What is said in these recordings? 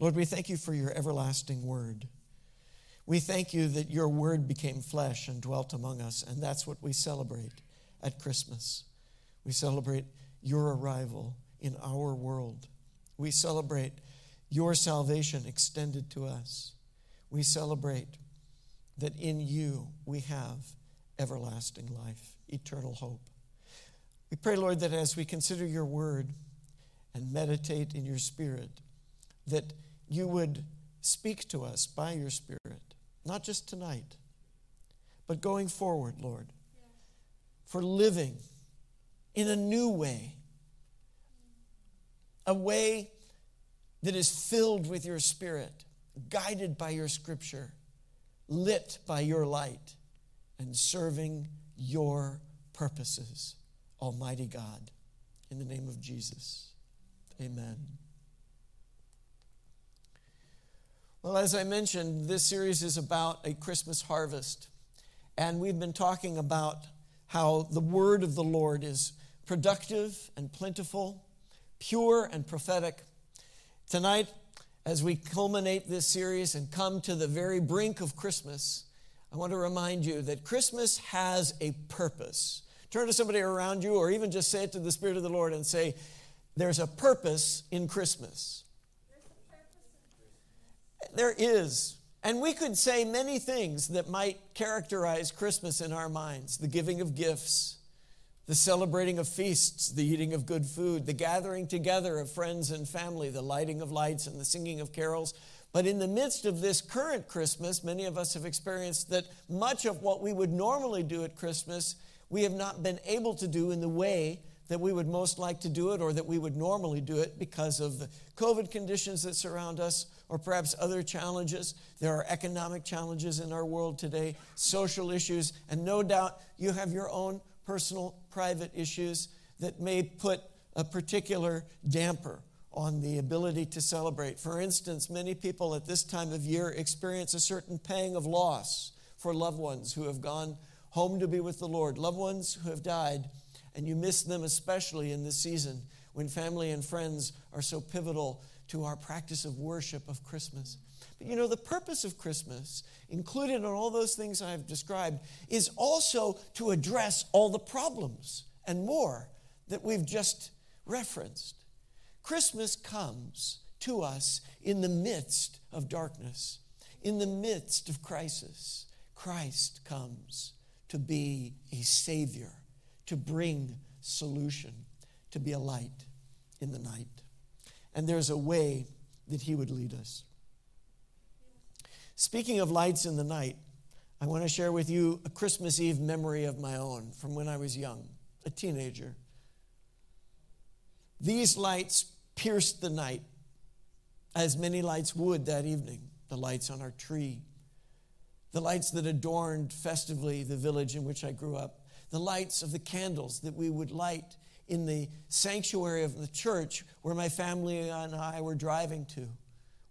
Lord, we thank you for your everlasting word. We thank you that your word became flesh and dwelt among us, and that's what we celebrate at Christmas. We celebrate your arrival in our world. We celebrate your salvation extended to us. We celebrate that in you we have everlasting life, eternal hope. We pray, Lord, that as we consider your word and meditate in your spirit, that you would speak to us by your spirit, not just tonight, but going forward, Lord, for living in a new way, a way that is filled with your spirit, guided by your scripture, lit by your light, and serving your purposes, Almighty God. In the name of Jesus, amen. Well, as I mentioned, this series is about a Christmas harvest. And we've been talking about how the word of the Lord is productive and plentiful, pure and prophetic. Tonight, as we culminate this series and come to the very brink of Christmas, I want to remind you that Christmas has a purpose. Turn to somebody around you, or even just say it to the Spirit of the Lord and say, There's a purpose in Christmas. There is. And we could say many things that might characterize Christmas in our minds the giving of gifts, the celebrating of feasts, the eating of good food, the gathering together of friends and family, the lighting of lights, and the singing of carols. But in the midst of this current Christmas, many of us have experienced that much of what we would normally do at Christmas, we have not been able to do in the way that we would most like to do it or that we would normally do it because of the COVID conditions that surround us or perhaps other challenges. There are economic challenges in our world today, social issues, and no doubt you have your own personal, private issues that may put a particular damper on the ability to celebrate. For instance, many people at this time of year experience a certain pang of loss for loved ones who have gone home to be with the Lord, loved ones who have died and you miss them especially in this season when family and friends are so pivotal to our practice of worship of Christmas. But you know, the purpose of Christmas, included in all those things I've described, is also to address all the problems and more that we've just referenced. Christmas comes to us in the midst of darkness, in the midst of crisis. Christ comes to be a Savior to bring solution, to be a light in the night. And there's a way that He would lead us. Speaking of lights in the night, I want to share with you a Christmas Eve memory of my own from when I was young, a teenager. These lights pierced the night, as many lights would that evening the lights on our tree, the lights that adorned festively the village in which I grew up, the lights of the candles that we would light in the sanctuary of the church where my family and I were driving to,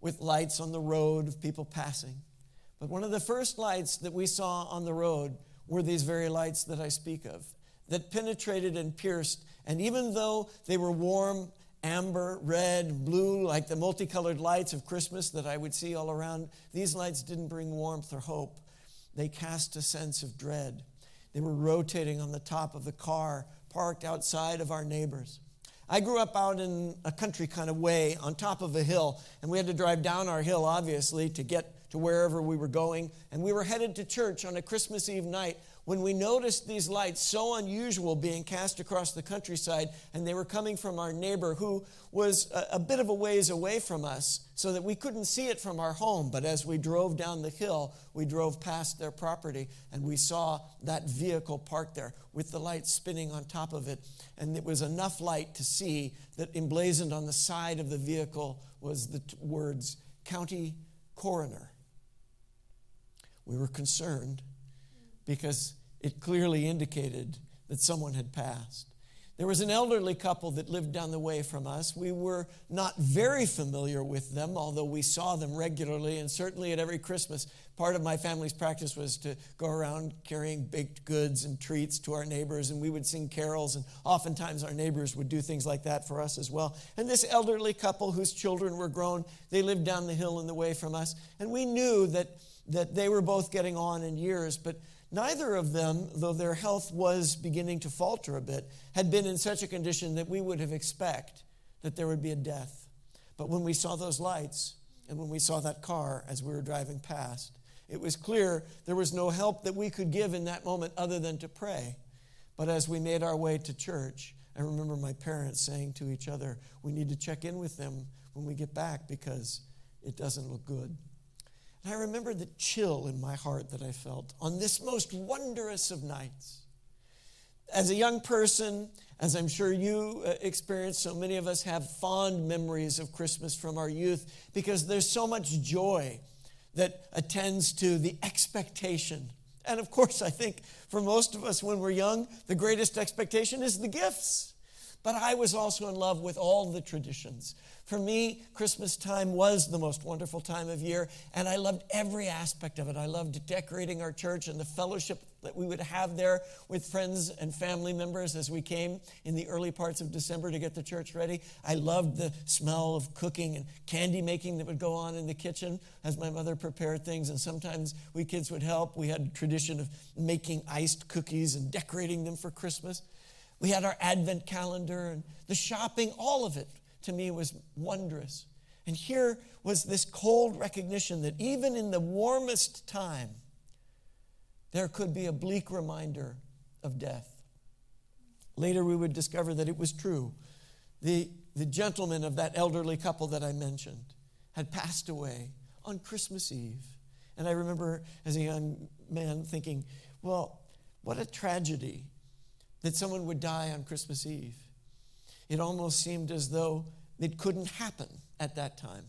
with lights on the road of people passing. But one of the first lights that we saw on the road were these very lights that I speak of, that penetrated and pierced. And even though they were warm, amber, red, blue, like the multicolored lights of Christmas that I would see all around, these lights didn't bring warmth or hope. They cast a sense of dread. They were rotating on the top of the car parked outside of our neighbors. I grew up out in a country kind of way on top of a hill, and we had to drive down our hill, obviously, to get to wherever we were going. And we were headed to church on a Christmas Eve night when we noticed these lights so unusual being cast across the countryside, and they were coming from our neighbor who was a, a, bit of a ways away from us, so that we couldn't see it from our home. But as we drove down the hill, we drove past their property, and we saw that vehicle parked there with the light spinning on top of it. And it was enough light to see that emblazoned on the side of the vehicle was the t- words County Coroner. We were concerned because it clearly indicated that someone had passed. There was an elderly couple that lived down the way from us. We were not very familiar with them, although we saw them regularly, and certainly at every Christmas, part of my family's practice was to go around carrying baked goods and treats to our neighbors, and we would sing carols, and oftentimes our neighbors would do things like that for us as well. And this elderly couple, whose children were grown, they lived down the hill in the way from us, and we knew that, that they were both getting on in years, but Neither of them, though their health was beginning to falter a bit, had been in such a condition that we would have expect that there would be a death. But when we saw those lights and when we saw that car as we were driving past, it was clear there was no help that we could give in that moment other than to pray. But as we made our way to church, I remember my parents saying to each other, We need to check in with them when we get back because it doesn't look good. And I remember the chill in my heart that I felt on this most wondrous of nights. As a young person, as I'm sure you uh, experienced, so many of us have fond memories of Christmas from our youth because there's so much joy that attends to the expectation. And of course, I think for most of us when we're young, the greatest expectation is the gifts. But I was also in love with all the traditions. For me, Christmas time was the most wonderful time of year, and I loved every aspect of it. I loved decorating our church and the fellowship that we would have there with friends and family members as we came in the early parts of December to get the church ready. I loved the smell of cooking and candy making that would go on in the kitchen as my mother prepared things, and sometimes we kids would help. We had a tradition of making iced cookies and decorating them for Christmas. We had our Advent calendar and the shopping, all of it to me was wondrous. And here was this cold recognition that even in the warmest time, there could be a bleak reminder of death. Later, we would discover that it was true. The, the gentleman of that elderly couple that I mentioned had passed away on Christmas Eve. And I remember as a young man thinking, well, what a tragedy that someone would die on Christmas Eve. It almost seemed as though it couldn't happen at that time.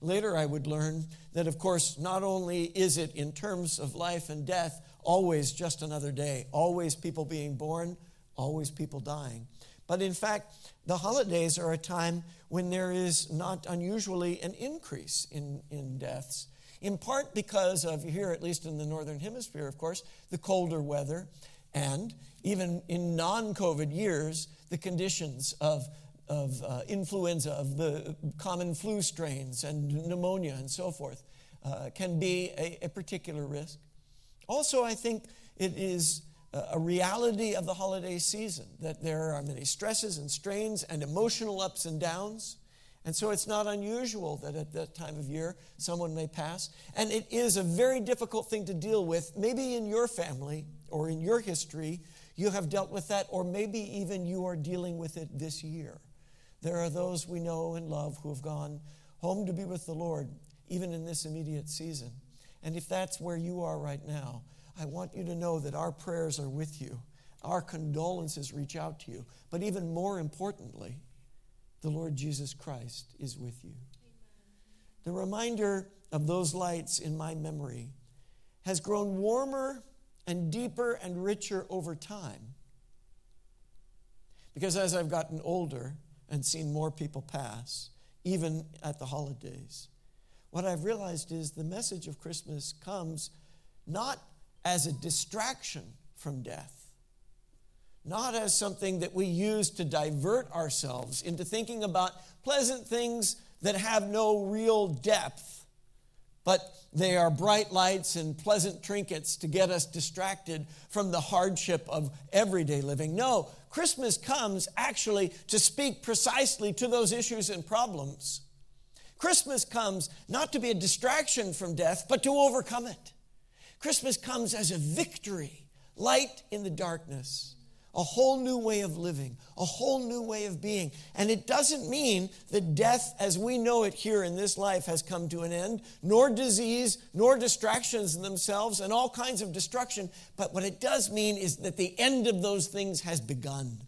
Later, I would learn that, of course, not only is it in terms of life and death always just another day, always people being born, always people dying, but in fact, the holidays are a time when there is not unusually an increase in, in deaths, in part because of, here at least in the Northern Hemisphere, of course, the colder weather and even in non COVID years, the conditions of, of uh, influenza, of the common flu strains, and pneumonia, and so forth, uh, can be a, a, particular risk. Also, I think it is a reality of the holiday season that there are many stresses and strains and emotional ups and downs. And so it's not unusual that at that time of year someone may pass. And it is a very difficult thing to deal with, maybe in your family or in your history, you have dealt with that, or maybe even you are dealing with it this year. There are those we know and love who have gone home to be with the Lord, even in this immediate season. And if that's where you are right now, I want you to know that our prayers are with you. Our condolences reach out to you. But even more importantly, the Lord Jesus Christ is with you. Amen. The reminder of those lights in my memory has grown warmer and deeper and richer over time. Because as I've gotten older and seen more people pass, even at the holidays, what I've realized is the message of Christmas comes not as a distraction from death, not as something that we use to divert ourselves into thinking about pleasant things that have no real depth but they are bright lights and pleasant trinkets to get us distracted from the hardship of everyday living. No, Christmas comes actually to speak precisely to those issues and problems. Christmas comes not to be a distraction from death, but to overcome it. Christmas comes as a victory, light in the darkness a whole new way of living, a whole new way of being. And it doesn't mean that death as we know it here in this life has come to an end, nor disease, nor distractions themselves, and all kinds of destruction. But what it does mean is that the end of those things has begun.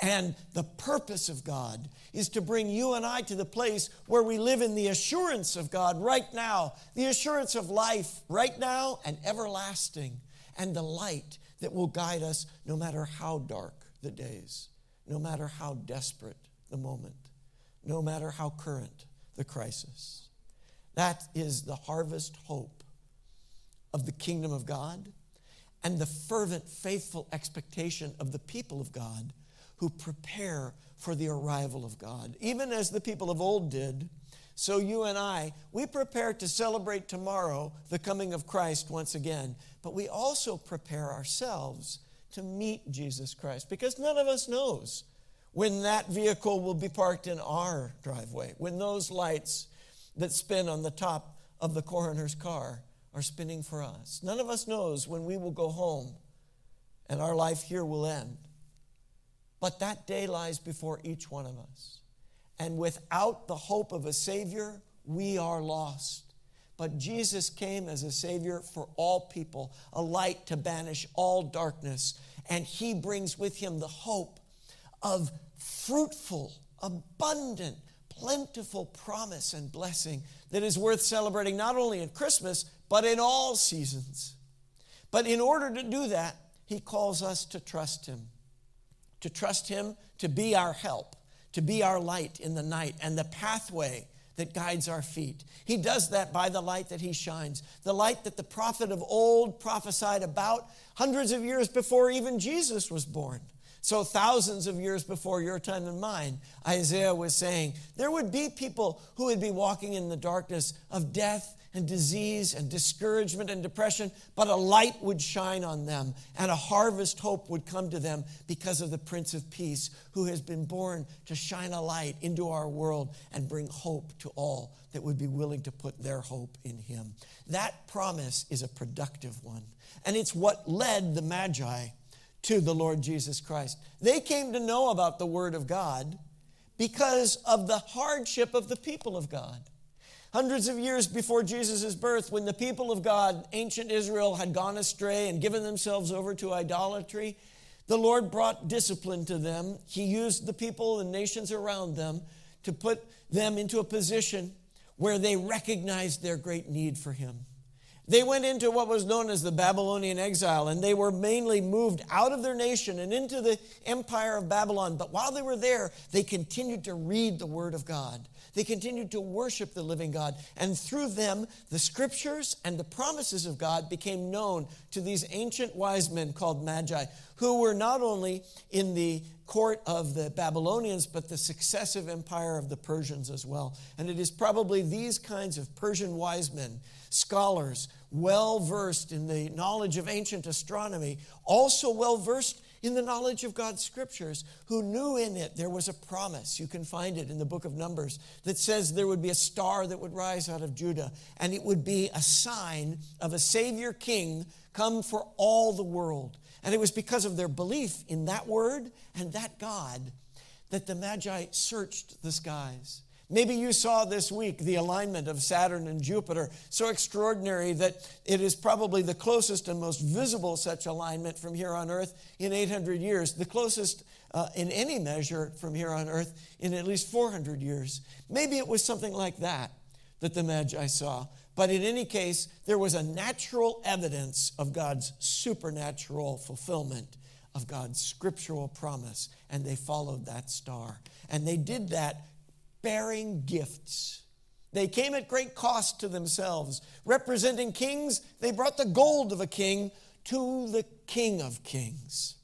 And the purpose of God is to bring you and I to the place where we live in the assurance of God right now, the assurance of life right now and everlasting, and the light that will guide us no matter how dark the days, no matter how desperate the moment, no matter how current the crisis. That is the harvest hope of the kingdom of God and the fervent, faithful expectation of the people of God who prepare for the arrival of God. Even as the people of old did, so you and I, we prepare to celebrate tomorrow the coming of Christ once again, but we also prepare ourselves to meet Jesus Christ because none of us knows when that vehicle will be parked in our driveway, when those lights that spin on the top of the coroner's car are spinning for us. None of us knows when we will go home and our life here will end. But that day lies before each one of us. And without the hope of a Savior, we are lost. But Jesus came as a Savior for all people, a light to banish all darkness. And He brings with Him the hope of fruitful, abundant, plentiful promise and blessing that is worth celebrating not only in Christmas, but in all seasons. But in order to do that, He calls us to trust Him, to trust Him to be our help, to be our light in the night and the pathway that guides our feet. He does that by the light that he shines, the light that the prophet of old prophesied about hundreds of years before even Jesus was born. So, thousands of years before your time and mine, Isaiah was saying there would be people who would be walking in the darkness of death and disease and discouragement and depression, but a light would shine on them and a harvest hope would come to them because of the Prince of Peace who has been born to shine a light into our world and bring hope to all that would be willing to put their hope in him. That promise is a productive one, and it's what led the Magi to the Lord Jesus Christ. They came to know about the Word of God because of the hardship of the people of God. Hundreds of years before Jesus' birth, when the people of God, ancient Israel, had gone astray and given themselves over to idolatry, the Lord brought discipline to them. He used the people and nations around them to put them into a position where they recognized their great need for Him. They went into what was known as the Babylonian exile, and they were mainly moved out of their nation and into the empire of Babylon. But while they were there, they continued to read the Word of God. They continued to worship the living God. And through them, the scriptures and the promises of God became known to these ancient wise men called Magi, who were not only in the court of the Babylonians, but the successive empire of the Persians as well. And it is probably these kinds of Persian wise men, scholars, well versed in the knowledge of ancient astronomy, also well versed in the knowledge of God's scriptures, who knew in it there was a promise. You can find it in the book of Numbers that says there would be a star that would rise out of Judah, and it would be a sign of a Savior King come for all the world. And it was because of their belief in that word and that God that the Magi searched the skies. Maybe you saw this week the alignment of Saturn and Jupiter, so extraordinary that it is probably the closest and most visible such alignment from here on Earth in 800 years, the closest uh, in any measure from here on Earth in at least 400 years. Maybe it was something like that that the Magi saw. But in any case, there was a natural evidence of God's supernatural fulfillment of God's scriptural promise, and they followed that star. And they did that bearing gifts. They came at great cost to themselves. Representing kings, they brought the gold of a king to the King of Kings.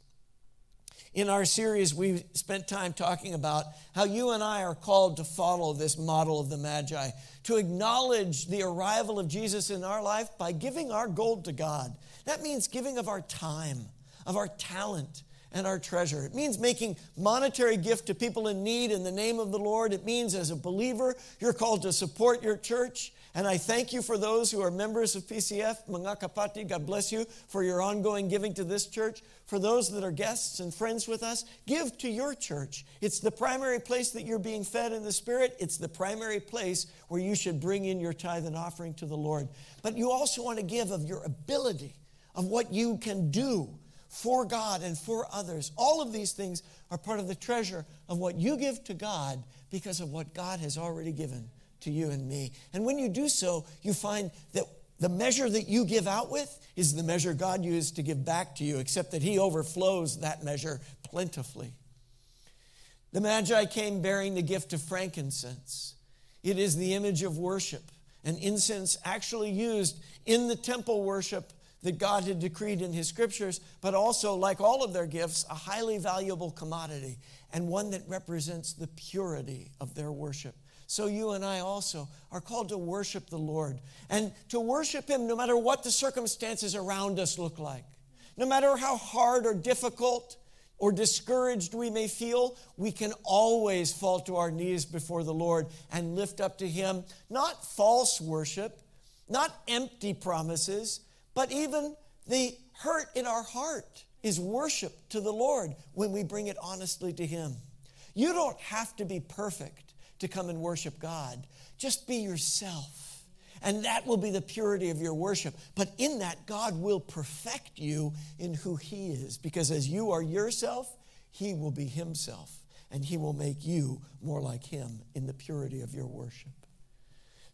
In our series, we spent time talking about how you and I are called to follow this model of the Magi, to acknowledge the arrival of Jesus in our life by giving our gold to God. That means giving of our time, of our talent, and our treasure. It means making monetary gift to people in need in the name of the Lord. It means as a believer, you're called to support your church. And I thank you for those who are members of PCF. Mga kapati, God bless you for your ongoing giving to this church. For those that are guests and friends with us, give to your church. It's the primary place that you're being fed in the Spirit. It's the primary place where you should bring in your tithe and offering to the Lord. But you also want to give of your ability, of what you can do for God and for others. All of these things are part of the treasure of what you give to God because of what God has already given to you and me. And when you do so, you find that the measure that you give out with is the measure God used to give back to you, except that He overflows that measure plentifully. The Magi came bearing the gift of frankincense. It is the image of worship, and incense actually used in the temple worship that God had decreed in His scriptures, but also, like all of their gifts, a highly valuable commodity and one that represents the purity of their worship. So you and I also are called to worship the Lord and to worship Him no matter what the circumstances around us look like. No matter how hard or difficult or discouraged we may feel, we can always fall to our knees before the Lord and lift up to Him not false worship, not empty promises, but even the hurt in our heart is worship to the Lord when we bring it honestly to Him. You don't have to be perfect to come and worship God, just be yourself. And that will be the purity of your worship. But in that, God will perfect you in who He is. Because as you are yourself, He will be Himself. And He will make you more like Him in the purity of your worship.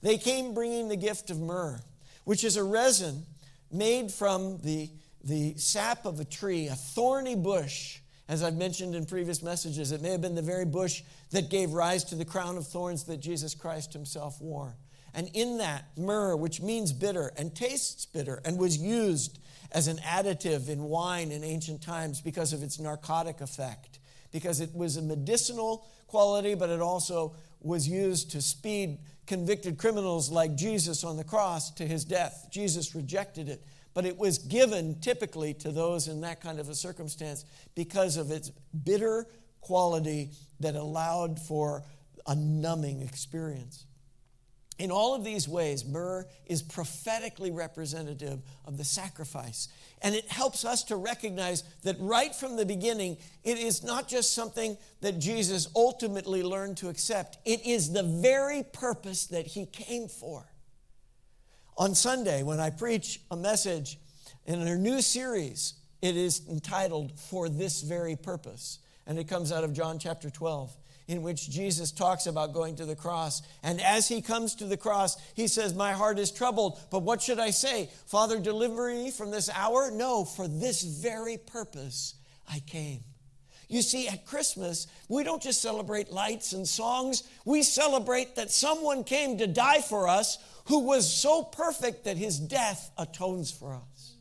They came bringing the gift of myrrh, which is a resin made from the, the sap of a tree, a thorny bush. As I've mentioned in previous messages, it may have been the very bush that gave rise to the crown of thorns that Jesus Christ Himself wore. And in that, myrrh, which means bitter and tastes bitter, and was used as an additive in wine in ancient times because of its narcotic effect, because it was a medicinal quality, but it also was used to speed convicted criminals like Jesus on the cross to his death. Jesus rejected it, but it was given typically to those in that kind of a circumstance because of its bitter quality that allowed for a numbing experience. In all of these ways, myrrh is prophetically representative of the sacrifice. And it helps us to recognize that right from the beginning, it is not just something that Jesus ultimately learned to accept, it is the very purpose that he came for. On Sunday, when I preach a message in a new series, it is entitled For This Very Purpose. And it comes out of John chapter 12 in which Jesus talks about going to the cross. And as he comes to the cross, he says, My heart is troubled, but what should I say? Father, deliver me from this hour? No, for this very purpose I came. You see, at Christmas, we don't just celebrate lights and songs, we celebrate that someone came to die for us who was so perfect that his death atones for us.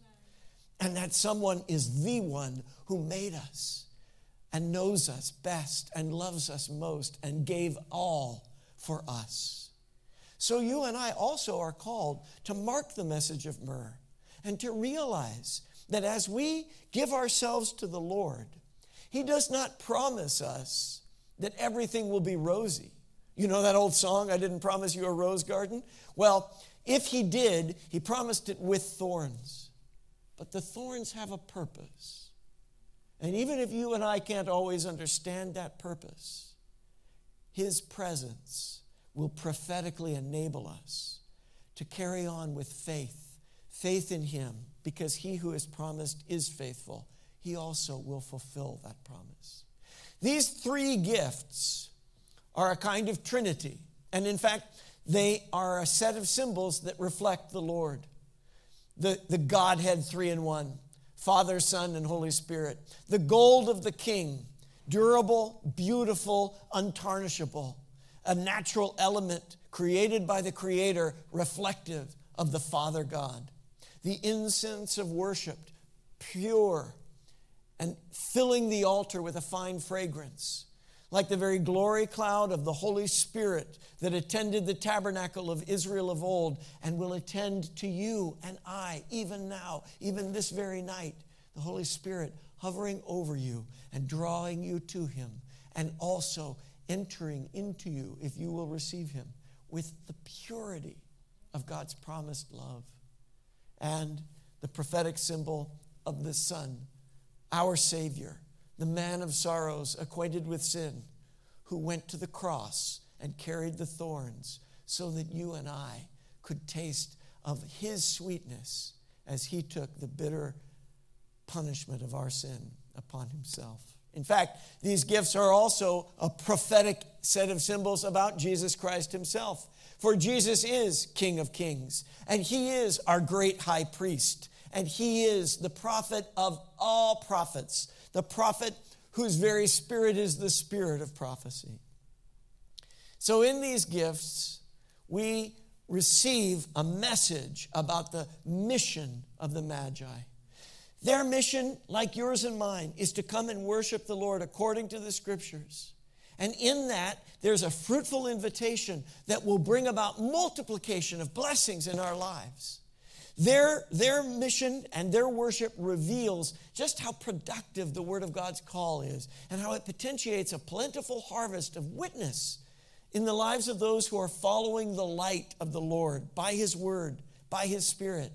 And that someone is the one who made us and knows us best and loves us most and gave all for us. So you and I also are called to mark the message of myrrh and to realize that as we give ourselves to the Lord, He does not promise us that everything will be rosy. You know that old song, I didn't promise you a rose garden? Well, if He did, He promised it with thorns. But the thorns have a purpose. And even if you and I can't always understand that purpose, His presence will prophetically enable us to carry on with faith, faith in Him, because He who has promised is faithful. He also will fulfill that promise. These three gifts are a kind of trinity. And in fact, they are a set of symbols that reflect the Lord, the, the Godhead three in one. Father, Son, and Holy Spirit. The gold of the King, durable, beautiful, untarnishable, a natural element created by the Creator, reflective of the Father God. The incense of worship, pure and filling the altar with a fine fragrance like the very glory cloud of the Holy Spirit that attended the tabernacle of Israel of old and will attend to you and I, even now, even this very night. The Holy Spirit hovering over you and drawing you to Him, and also entering into you, if you will receive Him, with the purity of God's promised love. And the prophetic symbol of the Son, our Savior the man of sorrows, acquainted with sin, who went to the cross and carried the thorns so that you and I could taste of his sweetness as he took the bitter punishment of our sin upon himself. In fact, these gifts are also a prophetic set of symbols about Jesus Christ himself. For Jesus is King of kings, and he is our great high priest, and he is the prophet of all prophets the prophet whose very spirit is the spirit of prophecy. So, in these gifts, we receive a message about the mission of the Magi. Their mission, like yours and mine, is to come and worship the Lord according to the scriptures. And in that, there's a fruitful invitation that will bring about multiplication of blessings in our lives. Their, their mission and their worship reveals just how productive the Word of God's call is and how it potentiates a plentiful harvest of witness in the lives of those who are following the light of the Lord by His Word, by His Spirit,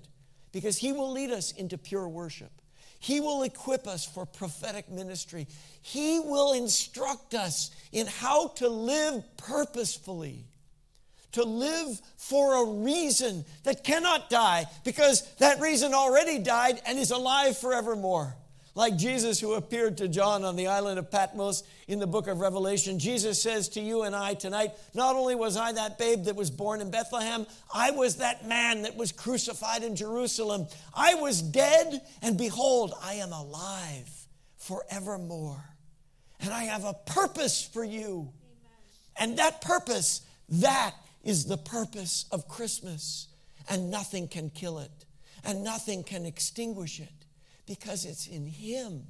because He will lead us into pure worship. He will equip us for prophetic ministry. He will instruct us in how to live purposefully, to live for a reason that cannot die, because that reason already died and is alive forevermore. Like Jesus, who appeared to John on the island of Patmos in the book of Revelation, Jesus says to you and I tonight, Not only was I that babe that was born in Bethlehem, I was that man that was crucified in Jerusalem. I was dead, and behold, I am alive forevermore. And I have a purpose for you. Amen. And that purpose, that is the purpose of Christmas. And nothing can kill it, and nothing can extinguish it because it's in Him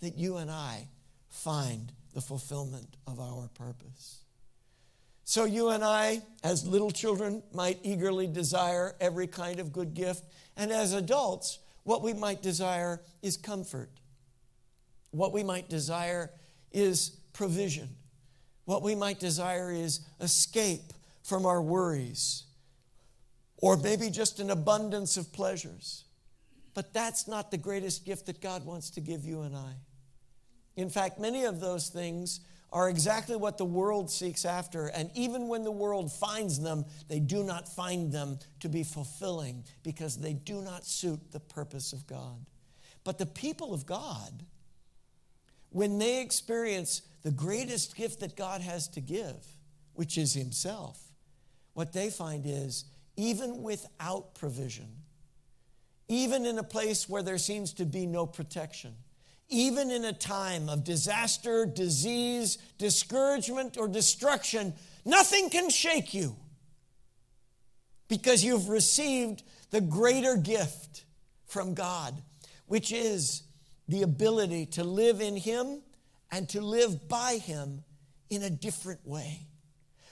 that you and I find the fulfillment of our purpose. So, you and I, as little children, might eagerly desire every kind of good gift. And as adults, what we might desire is comfort. What we might desire is provision. What we might desire is escape from our worries, or maybe just an abundance of pleasures. But that's not the greatest gift that God wants to give you and I. In fact, many of those things are exactly what the world seeks after. And even when the world finds them, they do not find them to be fulfilling because they do not suit the purpose of God. But the people of God, when they experience the greatest gift that God has to give, which is Himself, what they find is even without provision, even in a place where there seems to be no protection, even in a time of disaster, disease, discouragement, or destruction, nothing can shake you because you've received the greater gift from God, which is the ability to live in Him and to live by Him in a different way.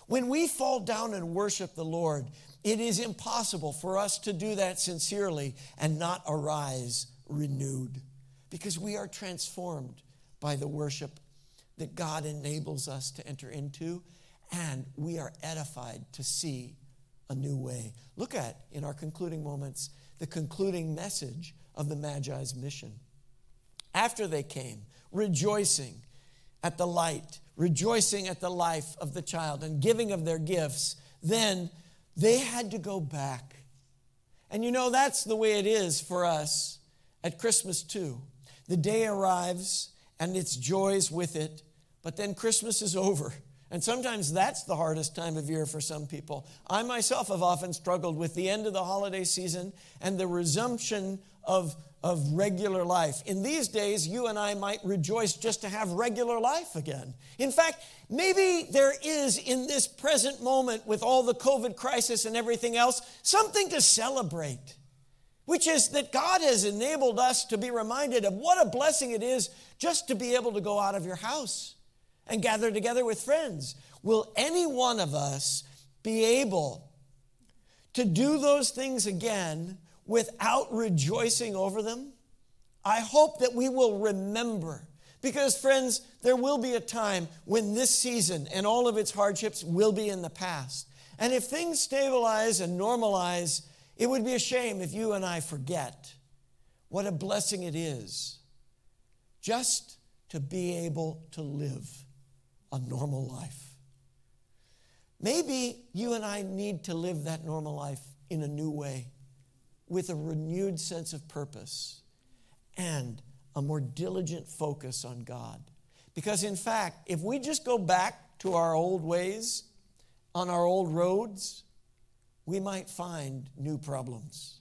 When we fall down and worship the Lord, it is impossible for us to do that sincerely and not arise renewed because we are transformed by the worship that God enables us to enter into, and we are edified to see a new way. Look at, in our concluding moments, the concluding message of the Magi's mission. After they came, rejoicing at the light, rejoicing at the life of the child, and giving of their gifts, then they had to go back. And you know, that's the way it is for us at Christmas, too. The day arrives and its joys with it, but then Christmas is over. And sometimes that's the hardest time of year for some people. I myself have often struggled with the end of the holiday season and the resumption of of regular life. In these days, you and I might rejoice just to have regular life again. In fact, maybe there is in this present moment with all the COVID crisis and everything else something to celebrate, which is that God has enabled us to be reminded of what a blessing it is just to be able to go out of your house and gather together with friends. Will any one of us be able to do those things again without rejoicing over them? I hope that we will remember. Because, friends, there will be a time when this season and all of its hardships will be in the past. And if things stabilize and normalize, it would be a shame if you and I forget what a blessing it is just to be able to live a normal life. Maybe you and I need to live that normal life in a new way with a renewed sense of purpose and a more diligent focus on God. Because, in fact, if we just go back to our old ways, on our old roads, we might find new problems.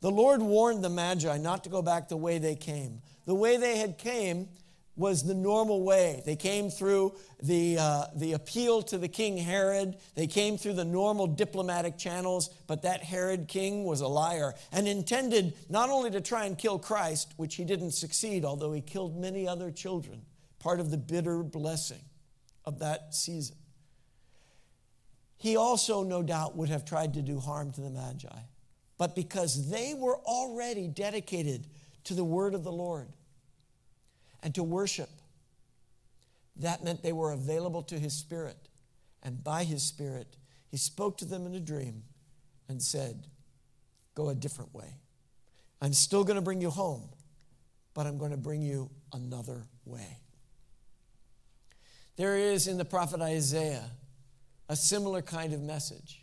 The Lord warned the Magi not to go back the way they came. The way they had came, was the normal way. They came through the, uh, the appeal to the king Herod. They came through the normal diplomatic channels, but that Herod king was a liar and intended not only to try and kill Christ, which he didn't succeed, although he killed many other children, part of the bitter blessing of that season. He also, no doubt, would have tried to do harm to the Magi. But because they were already dedicated to the word of the Lord, and to worship. That meant they were available to his spirit. And by his spirit, he spoke to them in a dream and said, Go a different way. I'm still going to bring you home, but I'm going to bring you another way. There is in the prophet Isaiah a similar kind of message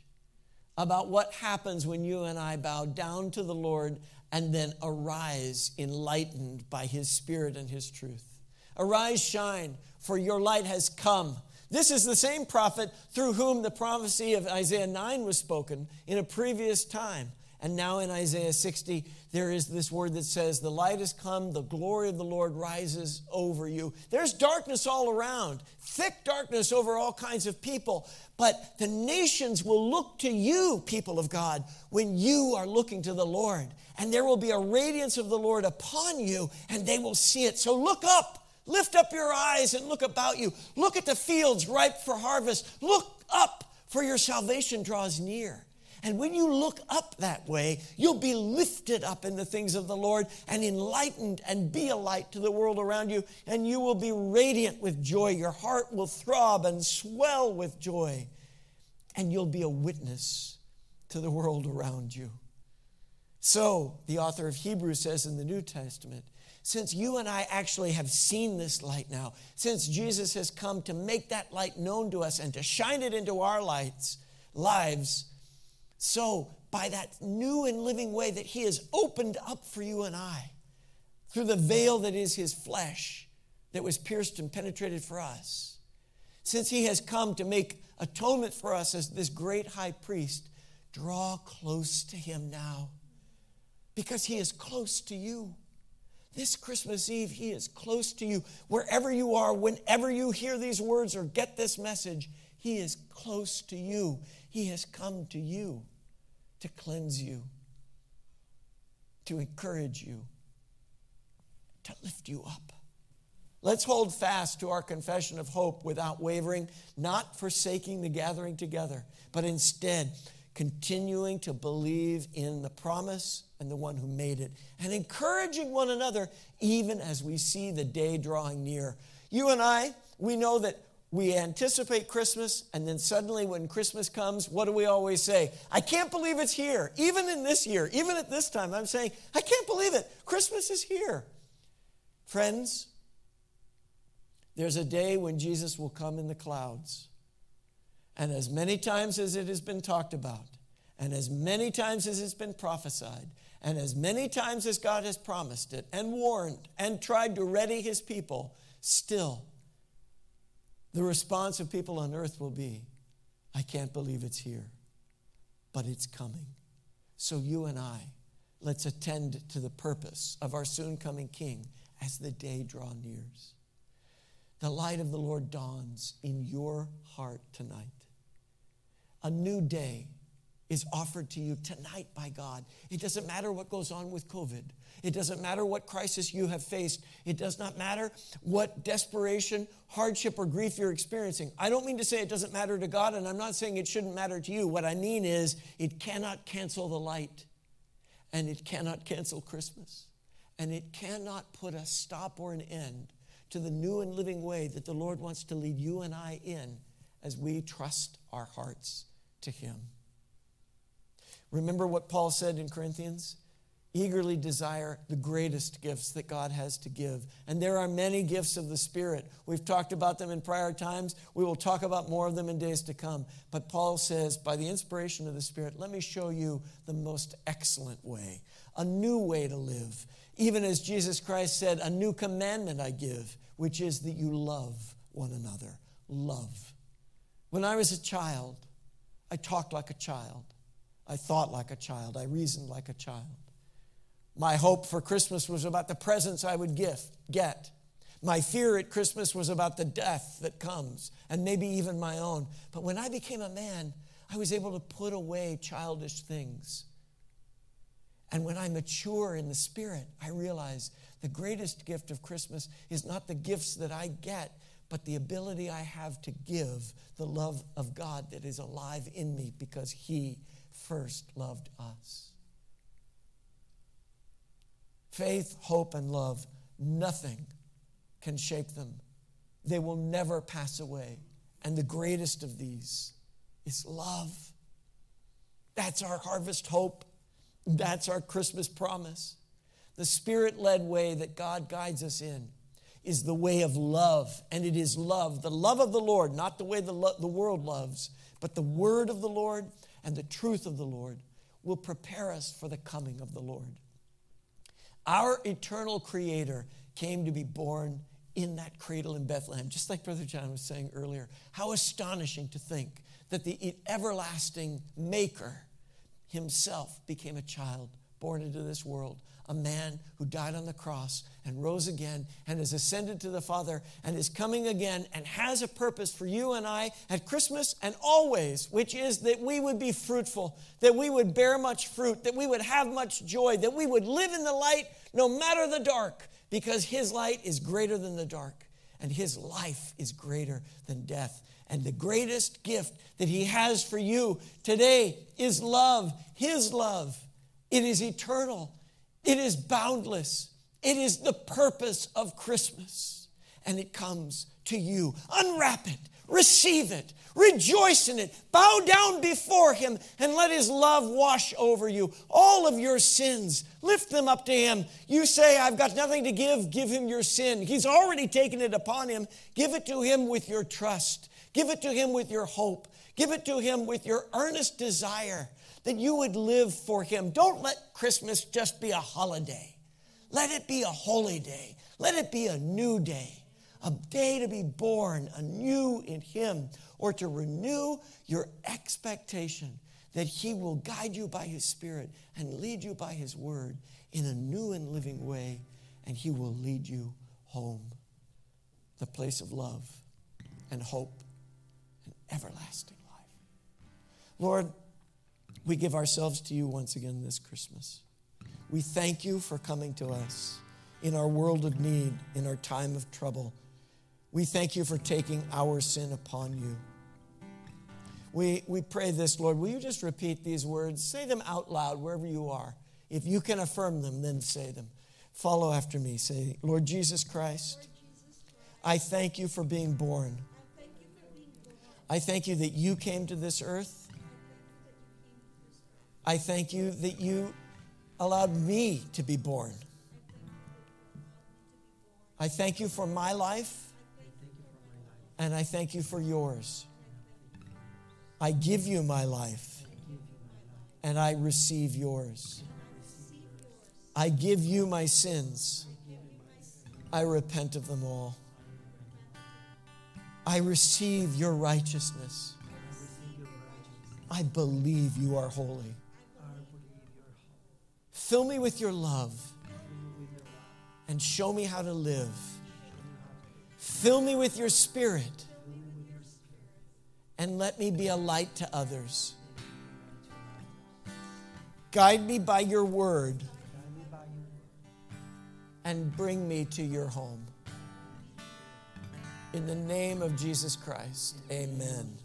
about what happens when you and I bow down to the Lord and then arise enlightened by his spirit and his truth. Arise, shine, for your light has come. This is the same prophet through whom the prophecy of Isaiah 9 was spoken in a previous time. And now in Isaiah 60, there is this word that says, The light has come, the glory of the Lord rises over you. There's darkness all around, thick darkness over all kinds of people. But the nations will look to you, people of God, when you are looking to the Lord. And there will be a radiance of the Lord upon you, and they will see it. So look up, lift up your eyes, and look about you. Look at the fields ripe for harvest. Look up, for your salvation draws near. And when you look up that way, you'll be lifted up in the things of the Lord and enlightened and be a light to the world around you. And you will be radiant with joy. Your heart will throb and swell with joy. And you'll be a witness to the world around you. So, the author of Hebrews says in the New Testament, since you and I actually have seen this light now, since Jesus has come to make that light known to us and to shine it into our lights, lives, so, by that new and living way that He has opened up for you and I, through the veil that is His flesh that was pierced and penetrated for us, since He has come to make atonement for us as this great high priest, draw close to Him now because He is close to you. This Christmas Eve, He is close to you. Wherever you are, whenever you hear these words or get this message, He is close to you. He has come to you to cleanse you, to encourage you, to lift you up. Let's hold fast to our confession of hope without wavering, not forsaking the gathering together, but instead continuing to believe in the promise and the one who made it, and encouraging one another even as we see the day drawing near. You and I, we know that we anticipate Christmas, and then suddenly when Christmas comes, what do we always say? I can't believe it's here. Even in this year, even at this time, I'm saying, I can't believe it. Christmas is here. Friends, there's a day when Jesus will come in the clouds. And as many times as it has been talked about, and as many times as it's been prophesied, and as many times as God has promised it and warned and tried to ready his people, still the response of people on earth will be, I can't believe it's here, but it's coming. So you and I, let's attend to the purpose of our soon coming King as the day draw nears. The light of the Lord dawns in your heart tonight. A new day is offered to you tonight by God. It doesn't matter what goes on with COVID. It doesn't matter what crisis you have faced. It does not matter what desperation, hardship, or grief you're experiencing. I don't mean to say it doesn't matter to God, and I'm not saying it shouldn't matter to you. What I mean is it cannot cancel the light, and it cannot cancel Christmas, and it cannot put a stop or an end to the new and living way that the Lord wants to lead you and I in as we trust our hearts to Him. Remember what Paul said in Corinthians? eagerly desire the greatest gifts that God has to give. And there are many gifts of the Spirit. We've talked about them in prior times. We will talk about more of them in days to come. But Paul says, by the inspiration of the Spirit, let me show you the most excellent way, a new way to live. Even as Jesus Christ said, a new commandment I give, which is that you love one another. Love. When I was a child, I talked like a child. I thought like a child. I reasoned like a child. My hope for Christmas was about the presents I would gift, get. My fear at Christmas was about the death that comes, and maybe even my own. But when I became a man, I was able to put away childish things. And when I mature in the Spirit, I realize the greatest gift of Christmas is not the gifts that I get, but the ability I have to give the love of God that is alive in me because He first loved us. Faith, hope, and love, nothing can shake them. They will never pass away. And the greatest of these is love. That's our harvest hope. That's our Christmas promise. The spirit led way that God guides us in is the way of love. And it is love, the love of the Lord, not the way the, lo- the world loves, but the word of the Lord and the truth of the Lord will prepare us for the coming of the Lord. Our eternal Creator came to be born in that cradle in Bethlehem, just like Brother John was saying earlier. How astonishing to think that the everlasting Maker himself became a child born into this world, a man who died on the cross and rose again and has ascended to the Father and is coming again and has a purpose for you and I at Christmas and always, which is that we would be fruitful, that we would bear much fruit, that we would have much joy, that we would live in the light no matter the dark, because His light is greater than the dark and His life is greater than death. And the greatest gift that He has for you today is love, His love. It is eternal, it is boundless, it is the purpose of Christmas. And it comes to you. Unwrap it, receive it, rejoice in it, bow down before Him, and let His love wash over you. All of your sins, lift them up to Him. You say, I've got nothing to give, give Him your sin. He's already taken it upon Him. Give it to Him with your trust. Give it to Him with your hope. Give it to Him with your earnest desire that you would live for Him. Don't let Christmas just be a holiday. Let it be a holy day. Let it be a new day, a day to be born anew in Him, or to renew your expectation that He will guide you by His Spirit and lead you by His Word in a new and living way, and He will lead you home, the place of love and hope and everlasting life. Lord, we give ourselves to you once again this Christmas. We thank you for coming to us in our world of need, in our time of trouble. We thank you for taking our sin upon you. We, we pray this, Lord. Will you just repeat these words? Say them out loud wherever you are. If you can affirm them, then say them. Follow after me. Say, Lord Jesus Christ, I thank you for being born. I thank you that you came to this earth. I thank you that you allowed me to be born. I thank you for my life, and I thank you for yours. I give you my life, and I receive yours. I give you my sins. I repent of them all. I receive your righteousness. I believe you are holy. Fill me with your love and show me how to live. Fill me with your spirit and let me be a light to others. Guide me by your word and bring me to your home. In the name of Jesus Christ, amen.